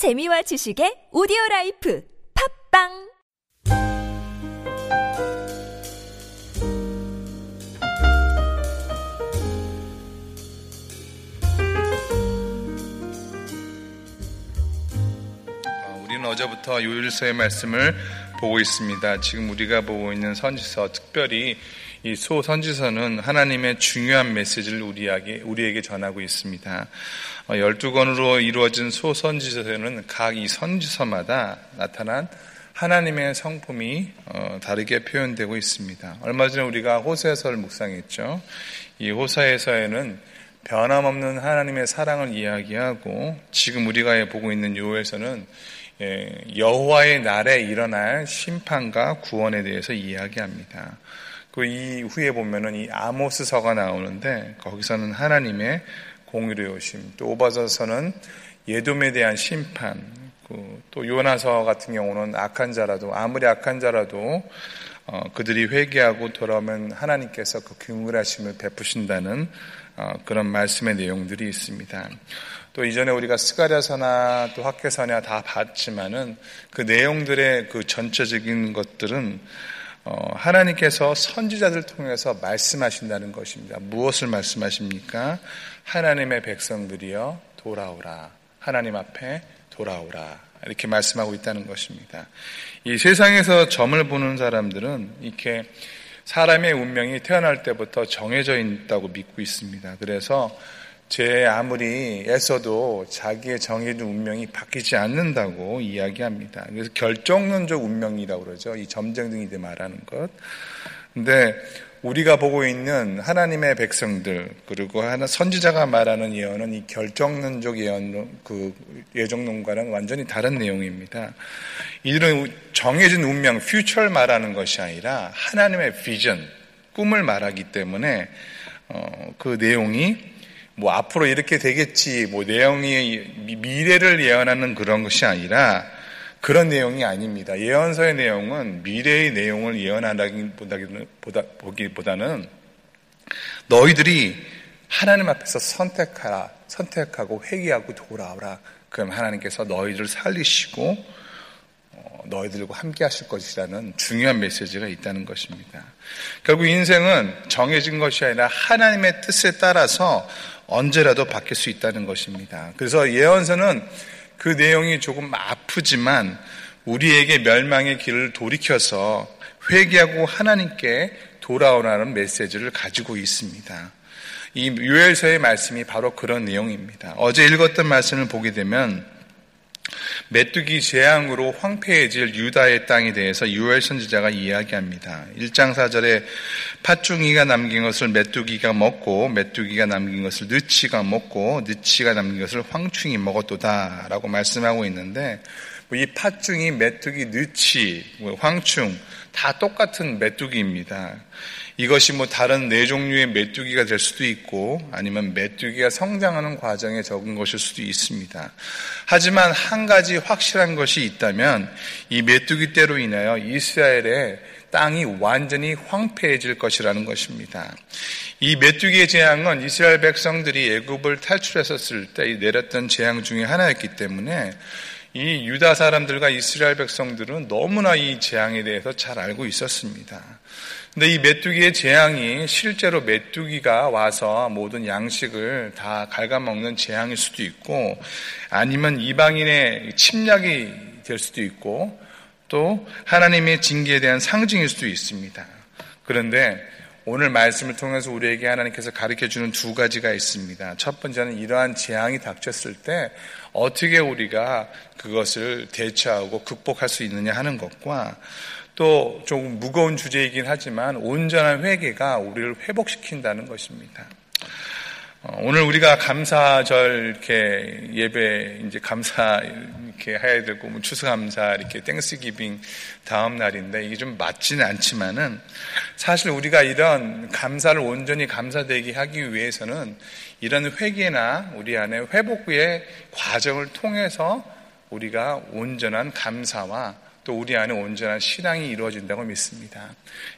재미와 지식의 오디오 life 팟빵 어, 우리는 어제부터 요엘서의 말씀을 보고 있습니다. 지금 우리가 보고 있는 선지서, 특별히 이 소선지서는 하나님의 중요한 메시지를 우리에게, 우리에게 전하고 있습니다. 12권으로 이루어진 소선지서에는 각 이 선지서마다 나타난 하나님의 성품이 어, 다르게 표현되고 있습니다. 얼마 전에 우리가 호세서를 묵상했죠. 이 호사에서에는 변함없는 하나님의 사랑을 이야기하고 지금 우리가 보고 있는 요에서는 예, 여호와의 날에 일어날 심판과 구원에 대해서 이야기합니다. 그 이후에 보면은 이 아모스서가 나오는데 거기서는 하나님의 공의로의 오심, 또 오바서서는 예돔에 대한 심판, 그 또 요나서 같은 경우는 악한 자라도 아무리 악한 자라도 어, 그들이 회개하고 돌아오면 하나님께서 그 긍휼하심을 베푸신다는 어, 그런 말씀의 내용들이 있습니다. 또 이전에 우리가 스가랴서나 또 학계서나 다 봤지만은 그 내용들의 그 전체적인 것들은 어, 하나님께서 선지자들 통해서 말씀하신다는 것입니다. 무엇을 말씀하십니까? 하나님의 백성들이여 돌아오라. 하나님 앞에 돌아오라. 이렇게 말씀하고 있다는 것입니다. 이 세상에서 점을 보는 사람들은 이렇게 사람의 운명이 태어날 때부터 정해져 있다고 믿고 있습니다. 그래서 제 아무리 애써도 자기의 정해진 운명이 바뀌지 않는다고 이야기합니다. 그래서 결정론적 운명이라고 그러죠. 이 점쟁이들 말하는 것. 근데 우리가 보고 있는 하나님의 백성들 그리고 하나 선지자가 말하는 예언은 이 결정론적 예언 그 예정론과는 완전히 다른 내용입니다. 이들은 정해진 운명, 퓨처를 말하는 것이 아니라 하나님의 비전, 꿈을 말하기 때문에 어, 그 내용이 뭐 앞으로 이렇게 되겠지, 뭐 내용이 미래를 예언하는 그런 것이 아니라 그런 내용이 아닙니다. 예언서의 내용은 미래의 내용을 예언하기보다는 너희들이 하나님 앞에서 선택하라, 선택하고 회개하고 돌아오라. 그럼 하나님께서 너희들을 살리시고 어, 너희들과 함께 하실 것이라는 중요한 메시지가 있다는 것입니다. 결국 인생은 정해진 것이 아니라 하나님의 뜻에 따라서 언제라도 바뀔 수 있다는 것입니다. 그래서 예언서는 그 내용이 조금 아프지만 우리에게 멸망의 길을 돌이켜서 회개하고 하나님께 돌아오라는 메시지를 가지고 있습니다. 이 요엘서의 말씀이 바로 그런 내용입니다. 어제 읽었던 말씀을 보게 되면 메뚜기 재앙으로 황폐해질 유다의 땅에 대해서 유엘 선지자가 이야기합니다. 1장 4절에 팥중이가 남긴 것을 메뚜기가 먹고 메뚜기가 남긴 것을 느치가 먹고 느치가 남긴 것을 황충이 먹었도다라고 말씀하고 있는데 뭐이 팥중이, 메뚜기, 느치, 뭐 황충 다 똑같은 메뚜기입니다. 이것이 뭐 다른 네 종류의 메뚜기가 될 수도 있고 아니면 메뚜기가 성장하는 과정에 적은 것일 수도 있습니다. 하지만 한 가지 확실한 것이 있다면 이 메뚜기 때로 인하여 이스라엘의 땅이 완전히 황폐해질 것이라는 것입니다. 이 메뚜기의 재앙은 이스라엘 백성들이 애굽을 탈출했었을 때 내렸던 재앙 중의 하나였기 때문에 이 유다 사람들과 이스라엘 백성들은 너무나 이 재앙에 대해서 잘 알고 있었습니다. 근데 이 메뚜기의 재앙이 실제로 메뚜기가 와서 모든 양식을 다 갉아먹는 재앙일 수도 있고 아니면 이방인의 침략이 될 수도 있고 또 하나님의 징계에 대한 상징일 수도 있습니다. 그런데 오늘 말씀을 통해서 우리에게 하나님께서 가르쳐 주는 두 가지가 있습니다. 첫 번째는 이러한 재앙이 닥쳤을 때 어떻게 우리가 그것을 대처하고 극복할 수 있느냐 하는 것과 또 조금 무거운 주제이긴 하지만 온전한 회개가 우리를 회복시킨다는 것입니다. 어, 오늘 우리가 감사절 이렇게 예배 이제 감사 이렇게 해야 되고 뭐 추수감사 이렇게 땡스기빙 다음 날인데 이게 좀 맞지는 않지만은 사실 우리가 이런 감사를 온전히 감사되게 하기 위해서는 이런 회개나 우리 안에 회복의 과정을 통해서 우리가 온전한 감사와 또또 우리 안에 온전한 신앙이 이루어진다고 믿습니다.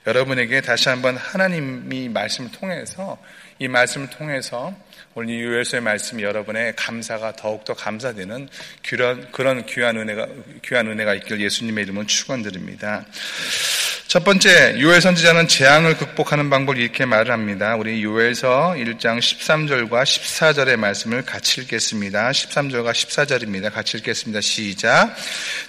여러분에게 다시 한번 하나님이 말씀을 통해서 이 말씀을 통해서 오늘 이 요엘서의 말씀이 여러분의 감사가 더욱더 감사되는 그런, 그런 귀한 은혜가, 귀한 은혜가 있길 예수님의 이름은 축원드립니다. 첫 번째, 요엘 선지자는 재앙을 극복하는 방법을 이렇게 말을 합니다. 우리 요엘서 1장 13절과 14절의 말씀을 같이 읽겠습니다. 13절과 14절입니다. 같이 읽겠습니다. 시작.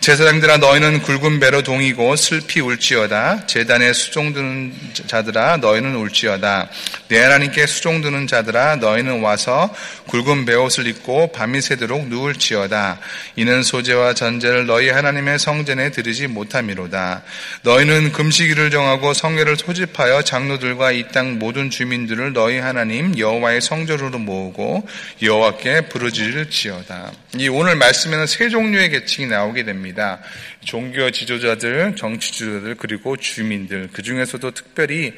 제사장들아 너희는 굵은 배로 동이고 슬피 울지어다. 재단에 수종드는 자들아 너희는 울지어다. 내 하나님께 수종드는 자들아 너희는 와서 굵은 배옷을 입고 밤이 새도록 누울지어다. 이는 소재와 전제를 너희 하나님의 성전에 들이지 못함이로다. 너희는 금 금식일을 정하고 성회를 소집하여 장로들과 이 땅 모든 주민들을 너희 하나님 여호와의 성전으로 모으고 여호와께 부르짖을지어다. 이 오늘 말씀에는 세 종류의 계층이 나오게 됩니다. 종교 지도자들, 정치 지도자들 그리고 주민들 그 중에서도 특별히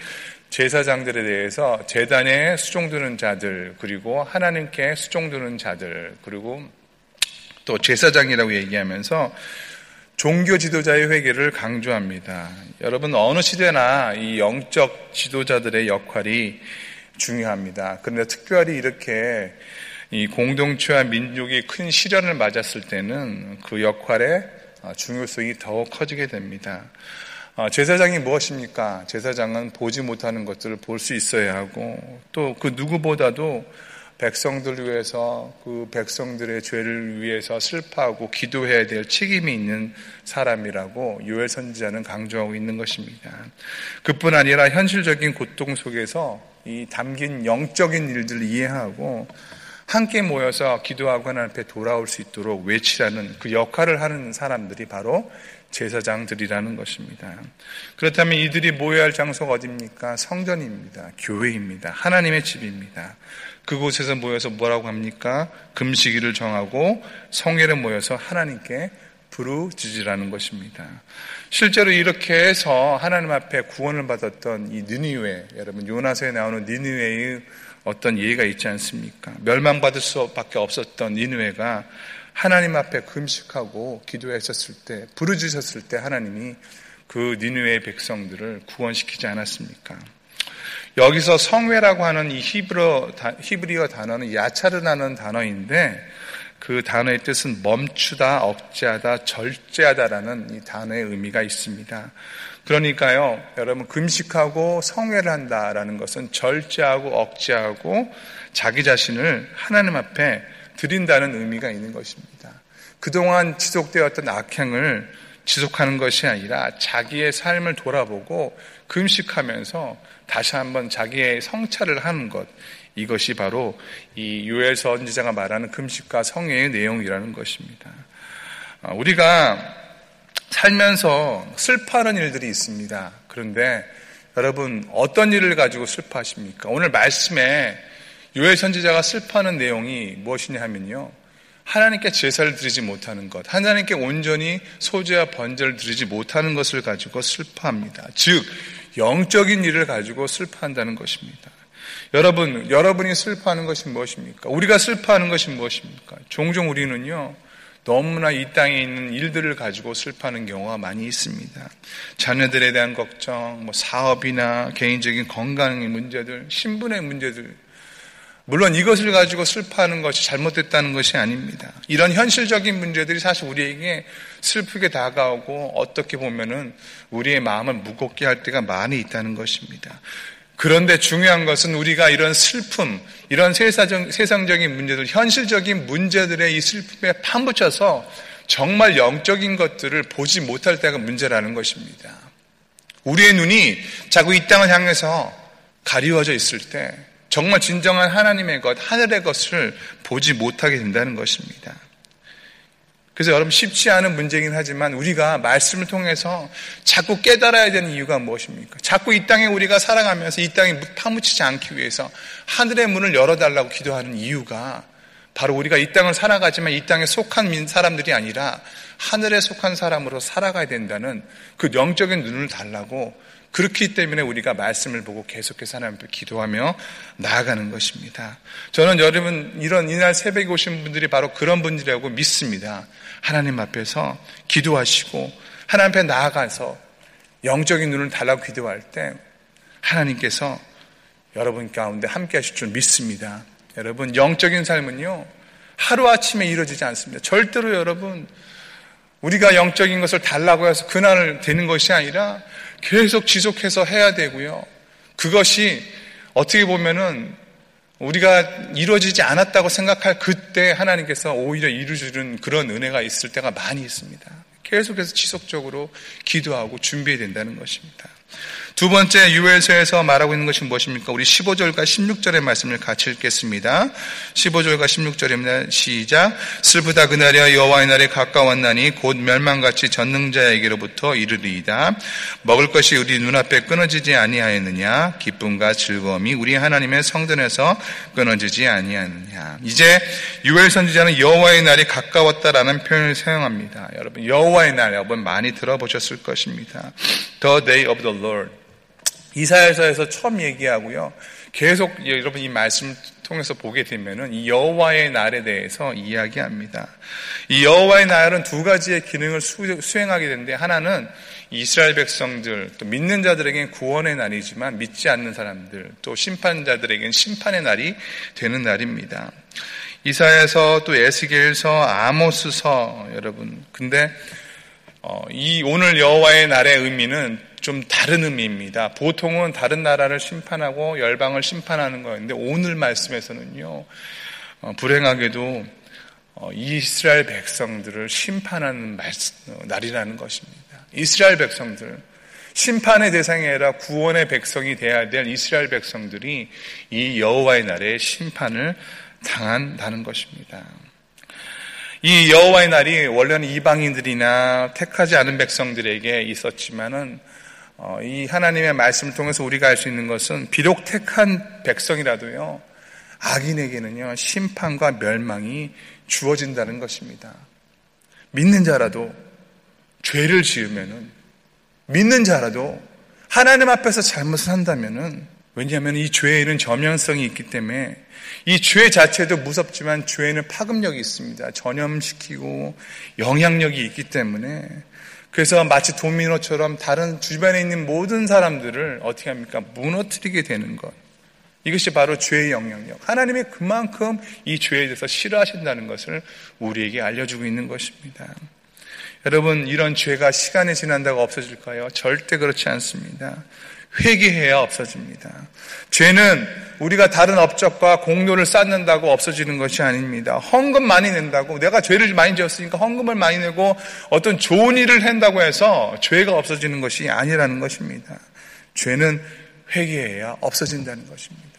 제사장들에 대해서 재단에 수종드는 자들 그리고 하나님께 수종드는 자들 그리고 또 제사장이라고 얘기하면서 종교 지도자의 회개를 강조합니다. 여러분 어느 시대나 이 영적 지도자들의 역할이 중요합니다. 그런데 특별히 이렇게 이 공동체와 민족이 큰 시련을 맞았을 때는 그 역할의 중요성이 더욱 커지게 됩니다. 어, 제사장이 무엇입니까? 제사장은 보지 못하는 것들을 볼 수 있어야 하고 또 그 누구보다도 백성들을 위해서 그 백성들의 죄를 위해서 슬퍼하고 기도해야 될 책임이 있는 사람이라고 요엘 선지자는 강조하고 있는 것입니다. 그뿐 아니라 현실적인 고통 속에서 이 담긴 영적인 일들을 이해하고 함께 모여서 기도하고 하나님 앞에 돌아올 수 있도록 외치라는 그 역할을 하는 사람들이 바로 제사장들이라는 것입니다. 그렇다면 이들이 모여야 할 장소가 어디입니까? 성전입니다. 교회입니다. 하나님의 집입니다. 그곳에서 모여서 뭐라고 합니까? 금식일을 정하고 성회를 모여서 하나님께 부르짖으라는 것입니다. 실제로 이렇게 해서 하나님 앞에 구원을 받았던 이 니느웨, 여러분 요나서에 나오는 니느웨의 어떤 예가 있지 않습니까? 멸망받을 수밖에 없었던 니느웨가 하나님 앞에 금식하고 기도했었을 때, 부르짖었을 때 하나님이 그 니느웨의 백성들을 구원시키지 않았습니까? 여기서 성회라고 하는 이 히브리어, 히브리어 단어는 야차르라는 단어인데 그 단어의 뜻은 멈추다, 억제하다, 절제하다라는 이 단어의 의미가 있습니다. 그러니까요, 여러분 금식하고 성회를 한다라는 것은 절제하고 억제하고 자기 자신을 하나님 앞에 드린다는 의미가 있는 것입니다. 그동안 지속되었던 악행을 지속하는 것이 아니라 자기의 삶을 돌아보고 금식하면서 다시 한번 자기의 성찰을 하는 것. 이것이 바로 이 요엘 선지자가 말하는 금식과 성회의 내용이라는 것입니다. 아, 우리가 살면서 슬퍼하는 일들이 있습니다. 그런데 여러분 어떤 일을 가지고 슬퍼하십니까? 오늘 말씀에 요엘 선지자가 슬퍼하는 내용이 무엇이냐 하면요. 하나님께 제사를 드리지 못하는 것, 하나님께 온전히 소재와 번제를 드리지 못하는 것을 가지고 슬퍼합니다. 즉 영적인 일을 가지고 슬퍼한다는 것입니다. 여러분, 여러분이 슬퍼하는 것이 무엇입니까? 우리가 슬퍼하는 것이 무엇입니까? 종종 우리는요, 너무나 이 땅에 있는 일들을 가지고 슬퍼하는 경우가 많이 있습니다. 자녀들에 대한 걱정, 뭐 사업이나 개인적인 건강의 문제들, 신분의 문제들, 물론 이것을 가지고 슬퍼하는 것이 잘못됐다는 것이 아닙니다. 이런 현실적인 문제들이 사실 우리에게 슬프게 다가오고 어떻게 보면은 우리의 마음을 무겁게 할 때가 많이 있다는 것입니다. 그런데 중요한 것은 우리가 이런 슬픔, 이런 세상적인 문제들, 현실적인 문제들의 이 슬픔에 파묻혀서 정말 영적인 것들을 보지 못할 때가 문제라는 것입니다. 우리의 눈이 자꾸 이 땅을 향해서 가리워져 있을 때 정말 진정한 하나님의 것, 하늘의 것을 보지 못하게 된다는 것입니다. 그래서 여러분 쉽지 않은 문제이긴 하지만 우리가 말씀을 통해서 자꾸 깨달아야 되는 이유가 무엇입니까? 자꾸 이 땅에 우리가 살아가면서 이 땅에 파묻히지 않기 위해서 하늘의 문을 열어달라고 기도하는 이유가 바로 우리가 이 땅을 살아가지만 이 땅에 속한 사람들이 아니라 하늘에 속한 사람으로 살아가야 된다는 그 영적인 눈을 달라고 그렇기 때문에 우리가 말씀을 보고 계속해서 하나님 앞에 기도하며 나아가는 것입니다. 저는 여러분 이런 이날 새벽에 오신 분들이 바로 그런 분들이라고 믿습니다. 하나님 앞에서 기도하시고 하나님 앞에 나아가서 영적인 눈을 달라고 기도할 때 하나님께서 여러분 가운데 함께 하실 줄 믿습니다. 여러분 영적인 삶은요 하루아침에 이루어지지 않습니다. 절대로 여러분 우리가 영적인 것을 달라고 해서 그날을 되는 것이 아니라 계속 지속해서 해야 되고요. 그것이 어떻게 보면은 우리가 이루어지지 않았다고 생각할 그때 하나님께서 오히려 이루어주는 그런 은혜가 있을 때가 많이 있습니다. 계속해서 지속적으로 기도하고 준비해야 된다는 것입니다. 두 번째 유에서에서 말하고 있는 것이 무엇입니까? 우리 15절과 16절의 말씀을 같이 읽겠습니다. 15절과 16절입니다. 시작. 슬프다 그날이야 여호와의 날이 가까웠나니 곧 멸망같이 전능자에게로부터 이르리이다. 먹을 것이 우리 눈앞에 끊어지지 아니하였느냐? 기쁨과 즐거움이 우리 하나님의 성전에서 끊어지지 아니하느냐? 이제 유엘 선지자는 여호와의 날이 가까웠다라는 표현을 사용합니다. 여러분 여호와의 날 여러분 많이 들어보셨을 것입니다. The day of the Lord. 이사야서에서 처음 얘기하고요. 계속 여러분 이 말씀 통해서 보게 되면은 이 여호와의 날에 대해서 이야기합니다. 이 여호와의 날은 두 가지의 기능을 수행하게 되는데 하나는 이스라엘 백성들 또 믿는 자들에게는 구원의 날이지만 믿지 않는 사람들 또 심판자들에게는 심판의 날이 되는 날입니다. 이사야서 또 에스겔서 아모스서 여러분 근데 어, 이 오늘 여호와의 날의 의미는 좀 다른 의미입니다. 보통은 다른 나라를 심판하고 열방을 심판하는 거였는데 오늘 말씀에서는요, 어, 불행하게도 어, 이스라엘 백성들을 심판하는 말, 어, 날이라는 것입니다. 이스라엘 백성들, 심판의 대상이 아니라 구원의 백성이 되어야 될 이스라엘 백성들이 이 여호와의 날에 심판을 당한다는 것입니다. 이 여호와의 날이 원래는 이방인들이나 택하지 않은 백성들에게 있었지만은 어, 이 하나님의 말씀을 통해서 우리가 알 수 있는 것은 비록 택한 백성이라도요, 악인에게는요, 심판과 멸망이 주어진다는 것입니다. 믿는 자라도 죄를 지으면은, 믿는 자라도 하나님 앞에서 잘못을 한다면은, 왜냐하면 이 죄에는 저면성이 있기 때문에 이 죄 자체도 무섭지만 죄에는 파급력이 있습니다. 전염시키고 영향력이 있기 때문에 그래서 마치 도미노처럼 다른 주변에 있는 모든 사람들을 어떻게 합니까? 무너뜨리게 되는 것. 이것이 바로 죄의 영향력. 하나님이 그만큼 이 죄에 대해서 싫어하신다는 것을 우리에게 알려주고 있는 것입니다. 여러분, 이런 죄가 시간이 지난다고 없어질까요? 절대 그렇지 않습니다. 회개해야 없어집니다. 죄는 우리가 다른 업적과 공로를 쌓는다고 없어지는 것이 아닙니다. 헌금 많이 낸다고 내가 죄를 많이 지었으니까 헌금을 많이 내고 어떤 좋은 일을 한다고 해서 죄가 없어지는 것이 아니라는 것입니다. 죄는 회개해야 없어진다는 것입니다.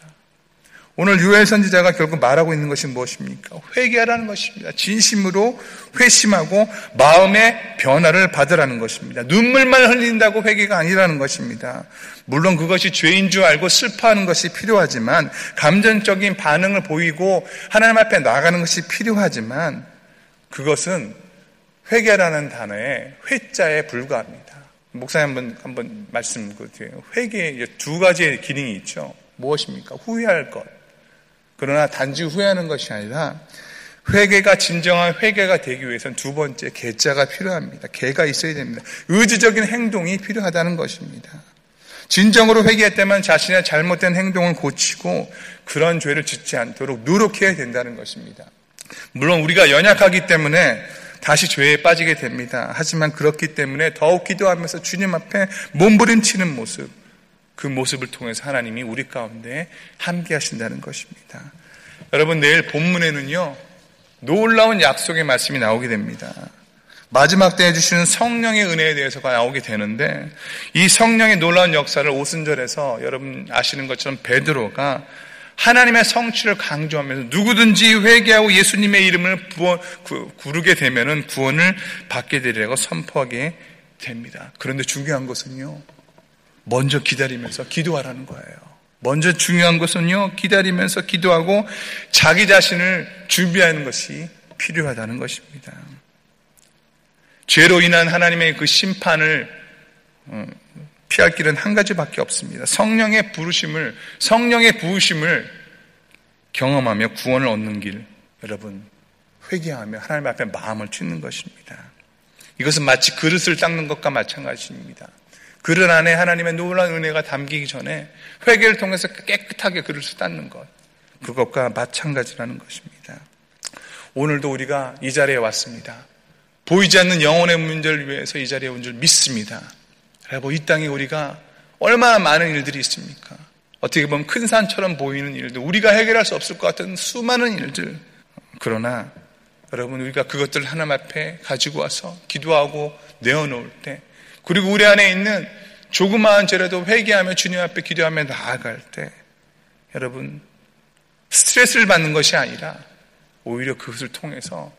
오늘 유엘 선지자가 결국 말하고 있는 것이 무엇입니까? 회개하라는 것입니다. 진심으로 회심하고 마음의 변화를 받으라는 것입니다. 눈물만 흘린다고 회개가 아니라는 것입니다. 물론 그것이 죄인 줄 알고 슬퍼하는 것이 필요하지만 감정적인 반응을 보이고 하나님 앞에 나가는 것이 필요하지만 그것은 회개라는 단어의 회자에 불과합니다. 목사님 한번 한번 말씀 드려요. 회개에 두 가지의 기능이 있죠. 무엇입니까? 후회할 것. 그러나 단지 후회하는 것이 아니라 회개가 진정한 회개가 되기 위해서는 두 번째 개자가 필요합니다. 개가 있어야 됩니다. 의지적인 행동이 필요하다는 것입니다. 진정으로 회개했다면 자신의 잘못된 행동을 고치고 그런 죄를 짓지 않도록 노력해야 된다는 것입니다. 물론 우리가 연약하기 때문에 다시 죄에 빠지게 됩니다. 하지만 그렇기 때문에 더욱 기도하면서 주님 앞에 몸부림치는 모습, 그 모습을 통해서 하나님이 우리 가운데 함께 하신다는 것입니다. 여러분, 내일 본문에는요, 놀라운 약속의 말씀이 나오게 됩니다. 마지막 때에 주시는 성령의 은혜에 대해서가 나오게 되는데, 이 성령의 놀라운 역사를 오순절에서 여러분 아시는 것처럼 베드로가 하나님의 성취를 강조하면서 누구든지 회개하고 예수님의 이름을 부어, 구, 구르게 되면은 구원을 받게 되리라고 선포하게 됩니다. 그런데 중요한 것은요, 먼저 기다리면서 기도하라는 거예요. 먼저 중요한 것은요, 기다리면서 기도하고 자기 자신을 준비하는 것이 필요하다는 것입니다. 죄로 인한 하나님의 그 심판을 어, 피할 길은 한 가지밖에 없습니다. 성령의 부르심을 성령의 부으심을 경험하며 구원을 얻는 길 여러분 회개하며 하나님 앞에 마음을 찢는 것입니다. 이것은 마치 그릇을 닦는 것과 마찬가지입니다. 그릇 안에 하나님의 놀라운 은혜가 담기기 전에 회개를 통해서 깨끗하게 그릇을 닦는 것 그것과 마찬가지라는 것입니다. 오늘도 우리가 이 자리에 왔습니다. 보이지 않는 영혼의 문제를 위해서 이 자리에 온 줄 믿습니다. 여러분, 이 땅에 우리가 얼마나 많은 일들이 있습니까? 어떻게 보면 큰 산처럼 보이는 일들, 우리가 해결할 수 없을 것 같은 수많은 일들. 그러나 여러분, 우리가 그것들 하나님 앞에 가지고 와서 기도하고 내어놓을 때, 그리고 우리 안에 있는 조그마한 죄라도 회개하며 주님 앞에 기도하며 나아갈 때, 여러분, 스트레스를 받는 것이 아니라 오히려 그것을 통해서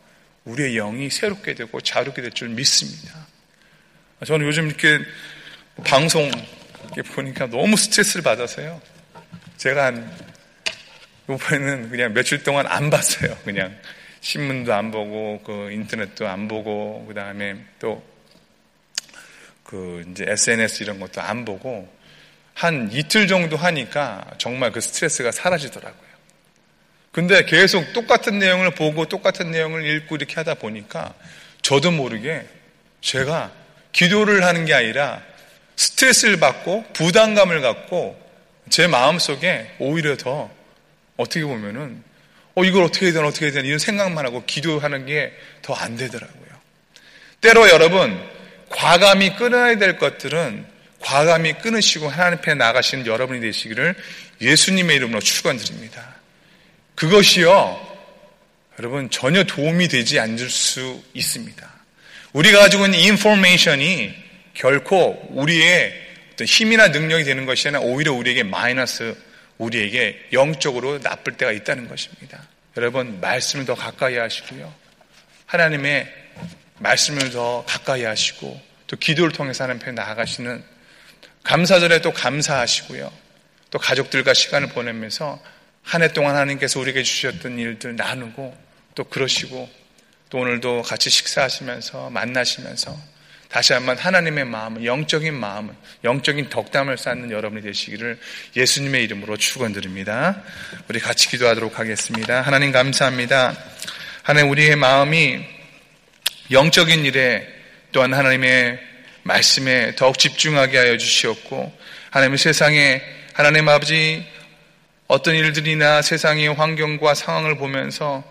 우리의 영이 새롭게 되고 자르게 될 줄 믿습니다. 저는 요즘 이렇게 방송 보니까 너무 스트레스를 받아서요. 제가 한 이번에는 그냥 며칠 동안 안 봤어요. 그냥 신문도 안 보고 그 인터넷도 안 보고 그 다음에 또 그 이제 SNS 이런 것도 안 보고 한 이틀 정도 하니까 정말 그 스트레스가 사라지더라고요. 근데 계속 똑같은 내용을 보고 똑같은 내용을 읽고 이렇게 하다 보니까 저도 모르게 제가 기도를 하는 게 아니라 스트레스를 받고 부담감을 갖고 제 마음속에 오히려 더 어떻게 보면은 어 이걸 어떻게 해야 되나 어떻게 해야 되나 이런 생각만 하고 기도하는 게 더 안 되더라고요. 때로 여러분 과감히 끊어야 될 것들은 과감히 끊으시고 하나님 앞에 나가시는 여러분이 되시기를 예수님의 이름으로 축원드립니다. 그것이요, 여러분 전혀 도움이 되지 않을 수 있습니다. 우리가 가지고 있는 인포메이션이 결코 우리의 어떤 힘이나 능력이 되는 것이 아니라 오히려 우리에게 마이너스, 우리에게 영적으로 나쁠 때가 있다는 것입니다. 여러분 말씀을 더 가까이 하시고요. 하나님의 말씀을 더 가까이 하시고 또 기도를 통해서 하나님 편에 나아가시는 감사절에 또 감사하시고요. 또 가족들과 시간을 보내면서 한 해 동안 하나님께서 우리에게 주셨던 일들 나누고 또 그러시고 또 오늘도 같이 식사하시면서 만나시면서 다시 한번 하나님의 마음을 영적인 마음을 영적인 덕담을 쌓는 여러분이 되시기를 예수님의 이름으로 축원드립니다. 우리 같이 기도하도록 하겠습니다. 하나님 감사합니다. 하나님 우리의 마음이 영적인 일에 또한 하나님의 말씀에 더욱 집중하게 하여 주시었고 하나님의 세상에 하나님 아버지 어떤 일들이나 세상의 환경과 상황을 보면서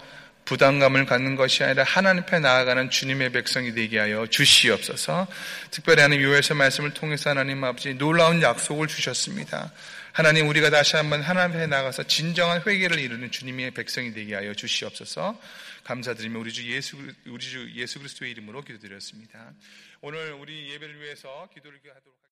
부담감을 갖는 것이 아니라 하나님 앞에 나아가는 주님의 백성이 되게 하여 주시옵소서. 특별히 하나님 요에서 말씀을 통해서 하나님 아버지 놀라운 약속을 주셨습니다. 하나님 우리가 다시 한번 하나님 앞에 나가서 진정한 회개를 이루는 주님의 백성이 되게 하여 주시옵소서. 감사드리며 우리 주 예수 우리 주 예수 그리스도의 이름으로 기도드렸습니다. 오늘 우리 예배를 위해서 기도를 하도록